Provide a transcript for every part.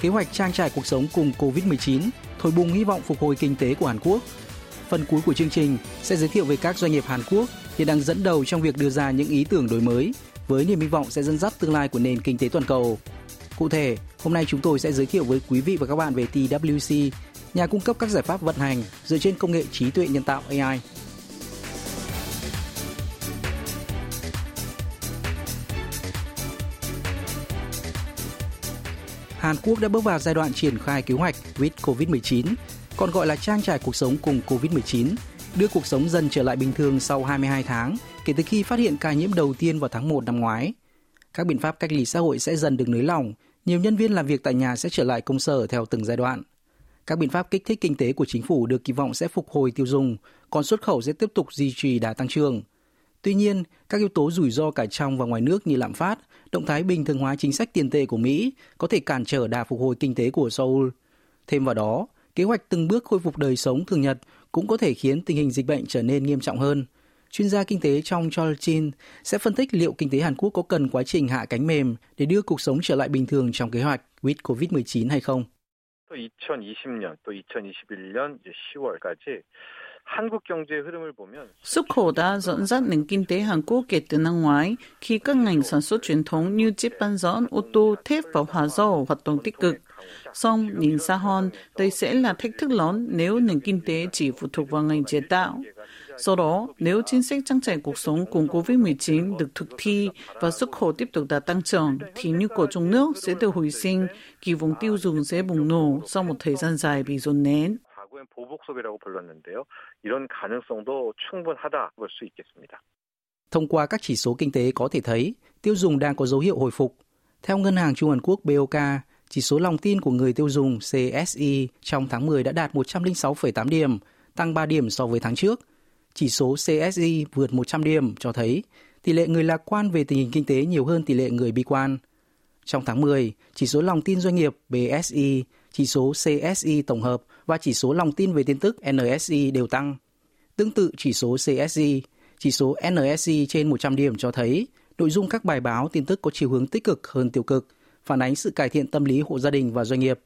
kế hoạch trang trải cuộc sống cùng Covid-19, thổi bùng hy vọng phục hồi kinh tế của Hàn Quốc. Phần cuối của chương trình sẽ giới thiệu về các doanh nghiệp Hàn Quốc hiện đang dẫn đầu trong việc đưa ra những ý tưởng đổi mới với niềm hy vọng sẽ dẫn dắt tương lai của nền kinh tế toàn cầu. Cụ thể, hôm nay chúng tôi sẽ giới thiệu với quý vị và các bạn về TWC, nhà cung cấp các giải pháp vận hành dựa trên công nghệ trí tuệ nhân tạo AI. Hàn Quốc đã bước vào giai đoạn triển khai kế hoạch with COVID-19, còn gọi là trang trải cuộc sống cùng COVID-19, đưa cuộc sống dần trở lại bình thường sau 22 tháng kể từ khi phát hiện ca nhiễm đầu tiên vào tháng 1 năm ngoái. Các biện pháp cách ly xã hội sẽ dần được nới lỏng, nhiều nhân viên làm việc tại nhà sẽ trở lại công sở theo từng giai đoạn. Các biện pháp kích thích kinh tế của chính phủ được kỳ vọng sẽ phục hồi tiêu dùng, còn xuất khẩu sẽ tiếp tục duy trì đà tăng trưởng. Tuy nhiên, các yếu tố rủi ro cả trong và ngoài nước như lạm phát, động thái bình thường hóa chính sách tiền tệ của Mỹ có thể cản trở đà phục hồi kinh tế của Seoul. Thêm vào đó, kế hoạch từng bước khôi phục đời sống thường nhật cũng có thể khiến tình hình dịch bệnh trở nên nghiêm trọng hơn. Chuyên gia kinh tế trong Charles Chin sẽ phân tích liệu kinh tế Hàn Quốc có cần quá trình hạ cánh mềm để đưa cuộc sống trở lại bình thường trong kế hoạch with COVID-19 hay không. 2020년 또 2021년 10월까지 한국 경제의 흐름을 보면 xuất khẩu đã dẫn dắt nền kinh tế Hàn Quốc kể từ năm ngoái khi các ngành sản xuất truyền thống như chip bán dẫn, ô tô, thép và hóa dầu hoạt động tích cực. Song, nhìn xa hơn, đây sẽ là thách thức lớn nếu nền kinh tế chỉ phụ thuộc vào ngành chế tạo. Do đó, nếu chính sách trang trải cuộc sống cùng COVID-19 được thực thi và xuất khẩu tiếp tục đạt tăng trưởng, thì nhu cầu trong nước sẽ được hồi sinh, kỳ vọng tiêu dùng sẽ bùng nổ sau một thời gian dài bị dồn nén. 보복소비라고 불렀는데요. 이런 가능성도 충분하다 볼 수 있겠습니다. Thông qua các chỉ số kinh tế có thể thấy, tiêu dùng đang có dấu hiệu hồi phục. Theo Ngân hàng Trung Hàn Quốc BOK, chỉ số lòng tin của người tiêu dùng CSI trong tháng 10 đã đạt 106,8 điểm, tăng 3 điểm so với tháng trước. Chỉ số CSI vượt 100 điểm cho thấy tỷ lệ người lạc quan về tình hình kinh tế nhiều hơn tỷ lệ người bi quan. Trong tháng 10, chỉ số lòng tin doanh nghiệp BSI, chỉ số CSI tổng hợp và chỉ số lòng tin về tin tức nse đều tăng. Tương tự chỉ số CSI, chỉ số nse trên 100 điểm cho thấy nội dung các bài báo tin tức có chiều hướng tích cực hơn tiêu cực, phản ánh sự cải thiện tâm lý hộ gia đình và doanh nghiệp.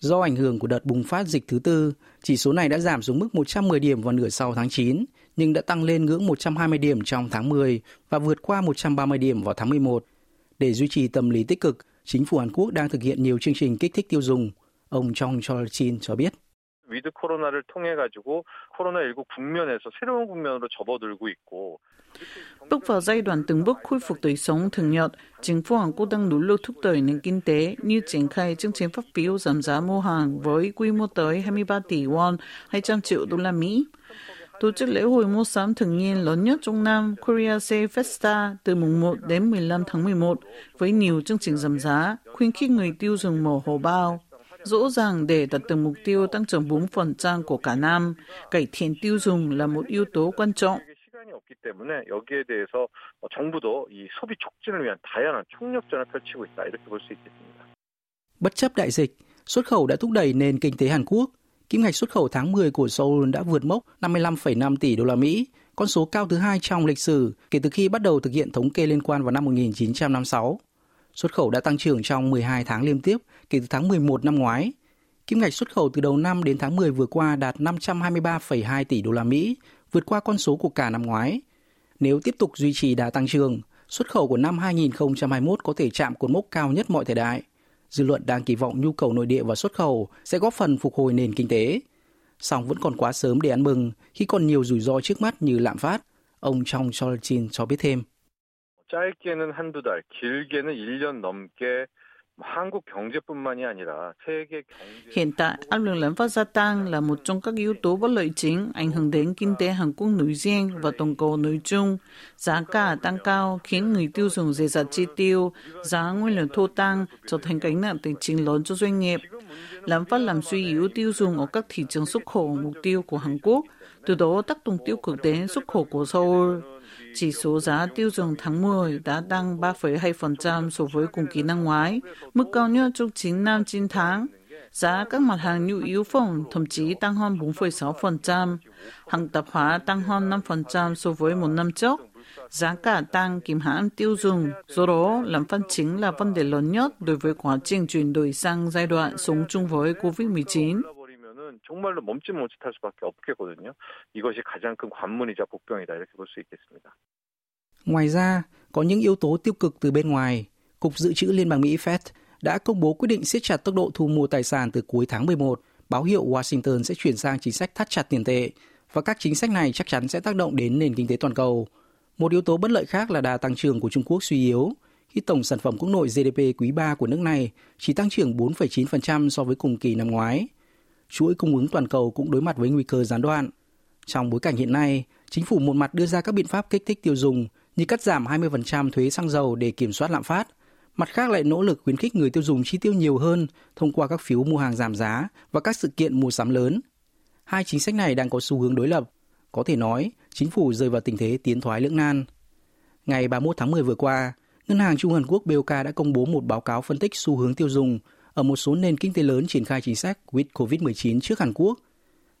Do ảnh hưởng của đợt bùng phát dịch thứ tư, chỉ số này đã giảm xuống mức 110 điểm vào nửa sau tháng 9, nhưng đã tăng lên ngưỡng 120 điểm trong tháng 10 và vượt qua 130 điểm vào tháng 11. Để duy trì tâm lý tích cực, chính phủ Hàn Quốc đang thực hiện nhiều chương trình kích thích tiêu dùng. Ông Chong Chol-chin cho biết. 위드 코로나를 통해 가지고 코로나19 국면에서 새로운 국면으로 접어들고 있고 Bước vào giai đoạn từng bước khôi phục đời sống thường nhật, chính phủ Hàn Quốc đang nỗ lực thúc đẩy nền kinh tế như triển khai chương trình phát phiếu giảm giá mua hàng với quy mô tới 23 tỷ won, 200 triệu đô la Mỹ. Tổ chức lễ hội mua sắm thường niên lớn nhất trong năm Korea Sale Festa từ mùng 1 đến 15 tháng 11 với nhiều chương trình giảm giá, khuyến khích người tiêu dùng mở hồ bao. Rõ ràng để đạt được mục tiêu tăng trưởng 4% của cả năm, cải thiện tiêu dùng là một yếu tố quan trọng. 없기 때문에 여기에 대해서 정부도 이 소비 촉진을 위한 다양한 총력전을 펼치고 있다 이렇게 볼 수 있겠습니다. Bất chấp đại dịch, xuất khẩu đã thúc đẩy nền kinh tế Hàn Quốc. Kim ngạch xuất khẩu tháng 10 của Seoul đã vượt mốc 55,5 tỷ đô la Mỹ, con số cao thứ hai trong lịch sử kể từ khi bắt đầu thực hiện thống kê liên quan vào năm 1956. Xuất khẩu đã tăng trưởng trong 12 tháng liên tiếp kể từ tháng 11 năm ngoái. Kim ngạch xuất khẩu từ đầu năm đến tháng 10 vừa qua đạt 523,2 tỷ đô la Mỹ, vượt qua con số của cả năm ngoái. Nếu tiếp tục duy trì đà tăng trưởng, xuất khẩu của năm 2021 có thể chạm cột mốc cao nhất mọi thời đại. Dư luận đang kỳ vọng nhu cầu nội địa và xuất khẩu sẽ góp phần phục hồi nền kinh tế. Song vẫn còn quá sớm để ăn mừng khi còn nhiều rủi ro trước mắt như lạm phát. Ông Chong Cholchin cho biết thêm. 짧게는 한두 달, 길게는 1년 넘게 Hiện tại, áp lực lạm phát gia tăng là một trong các yếu tố bất lợi chính ảnh hưởng đến kinh tế Hàn Quốc nói riêng và toàn cầu nói chung. Giá cả tăng cao khiến người tiêu dùng dễ dàng chi tiêu, giá nguyên liệu thô tăng trở thành gánh nặng tài chính lớn cho doanh nghiệp. Lạm phát làm suy yếu tiêu dùng ở các thị trường xuất khẩu mục tiêu của Hàn Quốc, từ đó tác động tiêu cực đến xuất khẩu của Seoul. Chỉ số giá tiêu dùng tháng 10 đã tăng 3,2% so với cùng kỳ năm ngoái, mức cao nhất trong 9 năm 9 tháng. Giá các mặt hàng nhu yếu phẩm thậm chí tăng hơn 4,6%, hàng tạp hóa tăng hơn 5% so với một năm trước. Giá cả tăng kìm hãm tiêu dùng, do đó làm phân chính là vấn đề lớn nhất đối với quá trình chuyển đổi sang giai đoạn sống chung với COVID-19. 정말로 멈칫 멈칫할 수밖에 없겠거든요. 이것이 가장 큰 관문이자 복병이다 이렇게 볼 수 있겠습니다. Ngoài ra, có những yếu tố tiêu cực từ bên ngoài. Cục Dự trữ Liên bang Mỹ Fed đã công bố quyết định siết chặt tốc độ thu mua tài sản từ cuối tháng 11, báo hiệu Washington sẽ chuyển sang chính sách thắt chặt tiền tệ và các chính sách này chắc chắn sẽ tác động đến nền kinh tế toàn cầu. Một yếu tố bất lợi khác là đà tăng trưởng của Trung Quốc suy yếu, khi tổng sản phẩm quốc nội GDP quý 3 của nước này chỉ tăng trưởng 4,9% so với cùng kỳ năm ngoái chuỗi cung ứng toàn cầu cũng đối mặt với nguy cơ gián đoạn. Trong bối cảnh hiện nay, chính phủ một mặt đưa ra các biện pháp kích thích tiêu dùng như cắt giảm 20% thuế xăng dầu để kiểm soát lạm phát, mặt khác lại nỗ lực khuyến khích người tiêu dùng chi tiêu nhiều hơn thông qua các phiếu mua hàng giảm giá và các sự kiện mua sắm lớn. Hai chính sách này đang có xu hướng đối lập. Có thể nói, chính phủ rơi vào tình thế tiến thoái lưỡng nan. Ngày 31 tháng 10 vừa qua, Ngân hàng Trung Hàn Quốc BOK đã công bố một báo cáo phân tích xu hướng tiêu dùng ở một số nền kinh tế lớn triển khai chính sách with COVID-19 trước Hàn Quốc.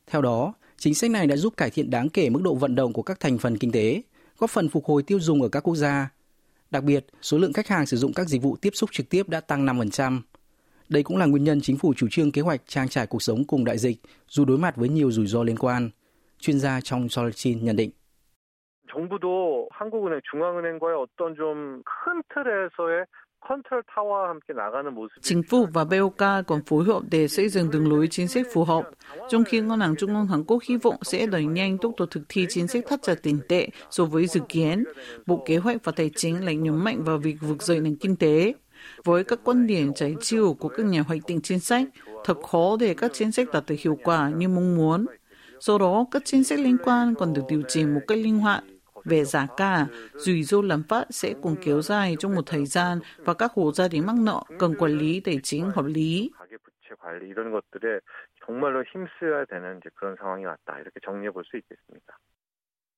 Theo đó, chính sách này đã giúp cải thiện đáng kể mức độ vận động của các thành phần kinh tế, góp phần phục hồi tiêu dùng ở các quốc gia. Đặc biệt, số lượng khách hàng sử dụng các dịch vụ tiếp xúc trực tiếp đã tăng 5%. Đây cũng là nguyên nhân chính phủ chủ trương kế hoạch trang trải cuộc sống cùng đại dịch, dù đối mặt với nhiều rủi ro liên quan. Chuyên gia trong Solachin nhận định. 정부도 한국은행 중앙은행과의 어떤 좀큰 틀에서의 Chính phủ và BOK còn phối hợp để xây dựng đường lối chính sách phù hợp, trong khi Ngân hàng Trung ương Hàn Quốc hy vọng sẽ đẩy nhanh tốc độ thực thi chính sách thắt chặt tiền tệ so với dự kiến. Bộ Kế hoạch và Tài chính lại nhấn mạnh vào việc vực dậy nền kinh tế. Với các quan điểm trái chiều của các nhà hoạch định chính sách, thật khó để các chính sách đạt được hiệu quả như mong muốn. Do đó, các chính sách liên quan còn được điều chỉnh một cách linh hoạt về giá cả, rủi ro lạm phát sẽ cùng kéo dài trong một thời gian và các hộ gia đình mắc nợ cần quản lý tài chính hợp lý.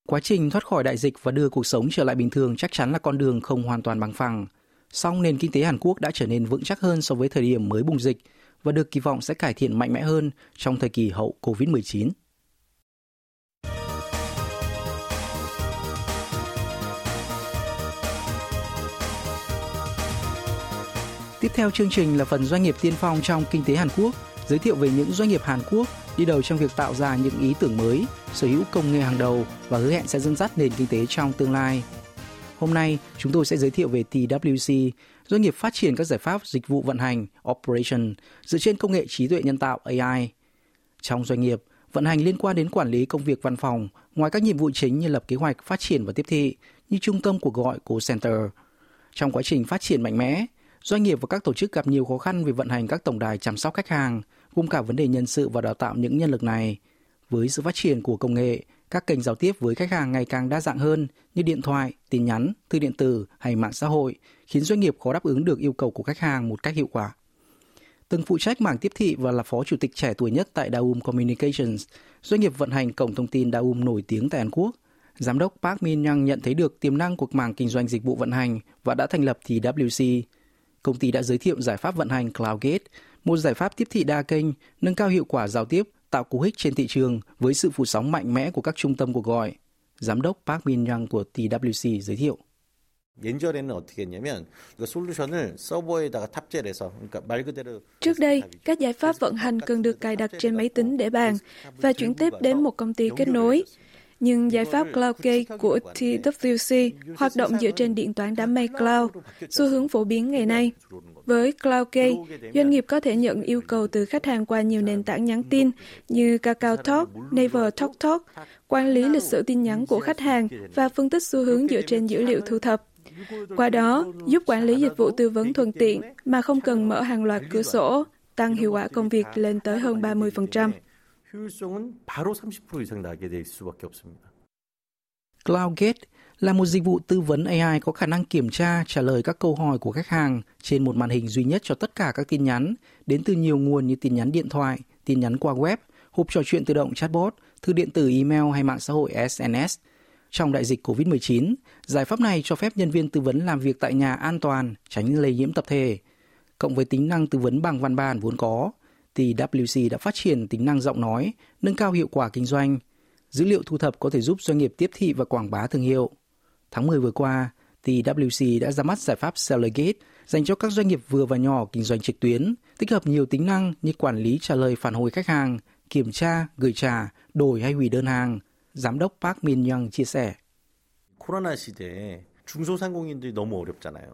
Quá trình thoát khỏi đại dịch và đưa cuộc sống trở lại bình thường chắc chắn là con đường không hoàn toàn bằng phẳng. Song nền kinh tế Hàn Quốc đã trở nên vững chắc hơn so với thời điểm mới bùng dịch và được kỳ vọng sẽ cải thiện mạnh mẽ hơn trong thời kỳ hậu COVID-19. Tiếp theo chương trình là phần doanh nghiệp tiên phong trong kinh tế Hàn Quốc, giới thiệu về những doanh nghiệp Hàn Quốc đi đầu trong việc tạo ra những ý tưởng mới, sở hữu công nghệ hàng đầu và hứa hẹn sẽ dẫn dắt nền kinh tế trong tương lai. Hôm nay, chúng tôi sẽ giới thiệu về TWC, doanh nghiệp phát triển các giải pháp dịch vụ vận hành operation dựa trên công nghệ trí tuệ nhân tạo AI. Trong doanh nghiệp, vận hành liên quan đến quản lý công việc văn phòng, ngoài các nhiệm vụ chính như lập kế hoạch, phát triển và tiếp thị, như trung tâm cuộc gọi call center. Trong quá trình phát triển mạnh mẽ, Doanh nghiệp và các tổ chức gặp nhiều khó khăn về vận hành các tổng đài chăm sóc khách hàng, cùng cả vấn đề nhân sự và đào tạo những nhân lực này. Với sự phát triển của công nghệ, các kênh giao tiếp với khách hàng ngày càng đa dạng hơn như điện thoại, tin nhắn, thư điện tử hay mạng xã hội, khiến doanh nghiệp khó đáp ứng được yêu cầu của khách hàng một cách hiệu quả. Từng phụ trách mảng tiếp thị và là phó chủ tịch trẻ tuổi nhất tại Daum Communications, doanh nghiệp vận hành cổng thông tin Daum nổi tiếng tại Hàn Quốc, Giám đốc Park Min Young nhận thấy được tiềm năng của mảng kinh doanh dịch vụ vận hành và đã thành lập TWC, công ty đã giới thiệu giải pháp vận hành CloudGate, một giải pháp tiếp thị đa kênh, nâng cao hiệu quả giao tiếp, tạo cú hích trên thị trường với sự phủ sóng mạnh mẽ của các trung tâm cuộc gọi. Giám đốc Park Min Young của TWC giới thiệu. Trước đây, các giải pháp vận hành cần được cài đặt trên máy tính để bàn và chuyển tiếp đến một công ty kết nối nhưng giải pháp CloudGate của TWC hoạt động dựa trên điện toán đám mây cloud, xu hướng phổ biến ngày nay. Với CloudGate, doanh nghiệp có thể nhận yêu cầu từ khách hàng qua nhiều nền tảng nhắn tin như KakaoTalk, Naver TalkTalk, quản lý lịch sử tin nhắn của khách hàng và phân tích xu hướng dựa trên dữ liệu thu thập. Qua đó, giúp quản lý dịch vụ tư vấn thuận tiện mà không cần mở hàng loạt cửa sổ, tăng hiệu quả công việc lên tới hơn 30%. CloudGate là một dịch vụ tư vấn AI có khả năng kiểm tra, trả lời các câu hỏi của khách hàng trên một màn hình duy nhất cho tất cả các tin nhắn đến từ nhiều nguồn như tin nhắn điện thoại, tin nhắn qua web, hộp trò chuyện tự động chatbot, thư điện tử email hay mạng xã hội SNS. Trong đại dịch COVID-19, giải pháp này cho phép nhân viên tư vấn làm việc tại nhà an toàn, tránh lây nhiễm tập thể. Cộng với tính năng tư vấn bằng văn bản vốn có, thì WC đã phát triển tính năng giọng nói, nâng cao hiệu quả kinh doanh. Dữ liệu thu thập có thể giúp doanh nghiệp tiếp thị và quảng bá thương hiệu. Tháng 10 vừa qua, TWC đã ra mắt giải pháp Sellergate dành cho các doanh nghiệp vừa và nhỏ kinh doanh trực tuyến, tích hợp nhiều tính năng như quản lý trả lời phản hồi khách hàng, kiểm tra, gửi trả, đổi hay hủy đơn hàng. Giám đốc Park Min Young chia sẻ. 코로나 시대에 중소상공인들이 너무 어렵잖아요.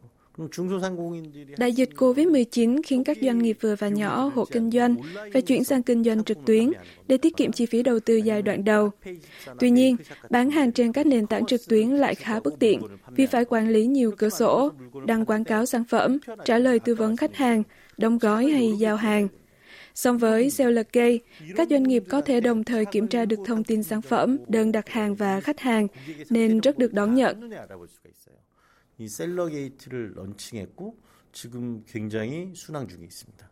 Đại dịch COVID-19 khiến các doanh nghiệp vừa và nhỏ, hộ kinh doanh phải chuyển sang kinh doanh trực tuyến để tiết kiệm chi phí đầu tư giai đoạn đầu. Tuy nhiên, bán hàng trên các nền tảng trực tuyến lại khá bất tiện vì phải quản lý nhiều cửa sổ, đăng quảng cáo sản phẩm, trả lời tư vấn khách hàng, đóng gói hay giao hàng. Song với Seller Key, các doanh nghiệp có thể đồng thời kiểm tra được thông tin sản phẩm, đơn đặt hàng và khách hàng, nên rất được đón nhận. 이 셀러게이트를 런칭했고 지금 굉장히 순항 중에 있습니다.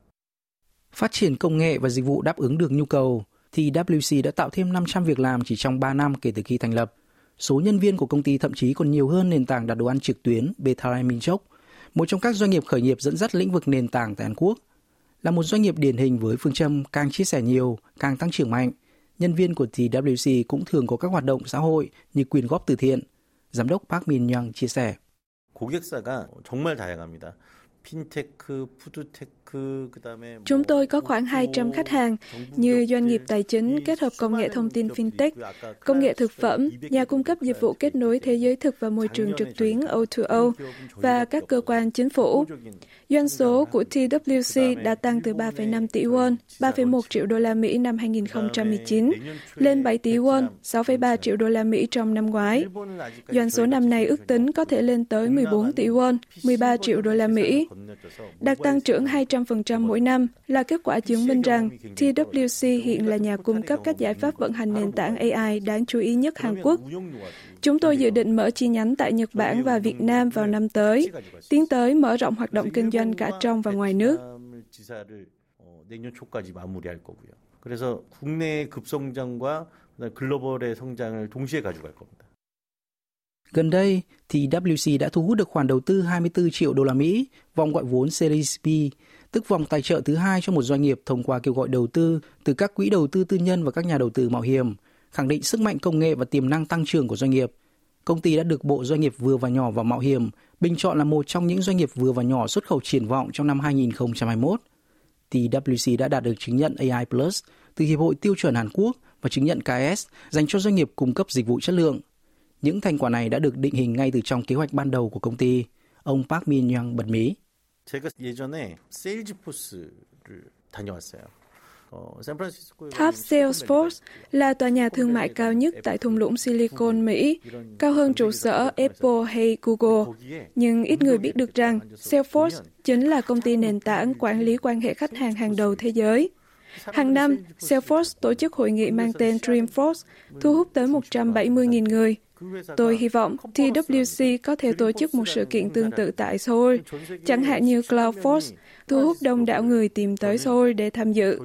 Phát triển công nghệ và dịch vụ đáp ứng được nhu cầu, thì WC đã tạo thêm 500 việc làm chỉ trong 3 năm kể từ khi thành lập. Số nhân viên của công ty thậm chí còn nhiều hơn nền tảng đặt đồ ăn trực tuyến Betai Minchok, một trong các doanh nghiệp khởi nghiệp dẫn dắt lĩnh vực nền tảng tại Hàn Quốc. Là một doanh nghiệp điển hình với phương châm càng chia sẻ nhiều, càng tăng trưởng mạnh, nhân viên của TWC cũng thường có các hoạt động xã hội như quyên góp từ thiện. Giám đốc Park Min Young chia sẻ. 고객사가 정말 다양합니다. 핀테크, 푸드테크, Chúng tôi có khoảng 200 khách hàng như doanh nghiệp tài chính kết hợp công nghệ thông tin fintech, công nghệ thực phẩm, nhà cung cấp dịch vụ kết nối thế giới thực và môi trường trực tuyến O2O và các cơ quan chính phủ. Doanh số của TWC đã tăng từ 3,5 tỷ won, 3,1 triệu đô la Mỹ năm 2019 lên 7 tỷ won, 6,3 triệu đô la Mỹ trong năm ngoái. Doanh số năm nay ước tính có thể lên tới 14 tỷ won, 13 triệu đô la Mỹ. Đạt tăng trưởng 200% mỗi năm là kết quả chứng minh rằng TWC hiện là nhà cung cấp các giải pháp vận hành nền tảng AI đáng chú ý nhất Hàn Quốc. Chúng tôi dự định mở chi nhánh tại Nhật Bản và Việt Nam vào năm tới, tiến tới mở rộng hoạt động kinh doanh cả trong và ngoài nước. 그래서 국내 급성장과 글로벌의 성장을 동시에 가져갈 겁니다. Gần đây, thì WC đã thu hút được khoản đầu tư 24 triệu đô la Mỹ, vòng gọi vốn Series B, tức vòng tài trợ thứ hai cho một doanh nghiệp thông qua kêu gọi đầu tư từ các quỹ đầu tư tư nhân và các nhà đầu tư mạo hiểm, khẳng định sức mạnh công nghệ và tiềm năng tăng trưởng của doanh nghiệp. Công ty đã được Bộ Doanh nghiệp vừa và nhỏ và mạo hiểm bình chọn là một trong những doanh nghiệp vừa và nhỏ xuất khẩu triển vọng trong năm 2021. TWC đã đạt được chứng nhận AI Plus từ Hiệp hội Tiêu chuẩn Hàn Quốc và chứng nhận KS dành cho doanh nghiệp cung cấp dịch vụ chất lượng. Những thành quả này đã được định hình ngay từ trong kế hoạch ban đầu của công ty. Ông Park Min Young bật mí. 제가 예전에 세일즈포스를 다녀왔어요. Tháp Salesforce là tòa nhà thương mại cao nhất tại thung lũng Silicon, Mỹ, cao hơn trụ sở Apple hay Google. Nhưng ít người biết được rằng Salesforce chính là công ty nền tảng quản lý quan hệ khách hàng hàng đầu thế giới. Hàng năm, Salesforce tổ chức hội nghị mang tên Dreamforce, thu hút tới 170.000 người. Tôi hy vọng TWC có thể tổ chức một sự kiện tương tự tại Seoul, chẳng hạn như Cloudforce, thu hút đông đảo người tìm tới Seoul để tham dự.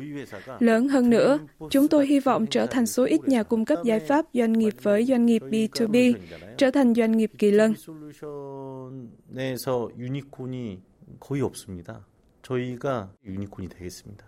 Lớn hơn nữa, chúng tôi hy vọng trở thành số ít nhà cung cấp giải pháp doanh nghiệp với doanh nghiệp B2B, trở thành doanh nghiệp kỳ lân. 거의 없습니다. 저희가 유니콘이 되겠습니다.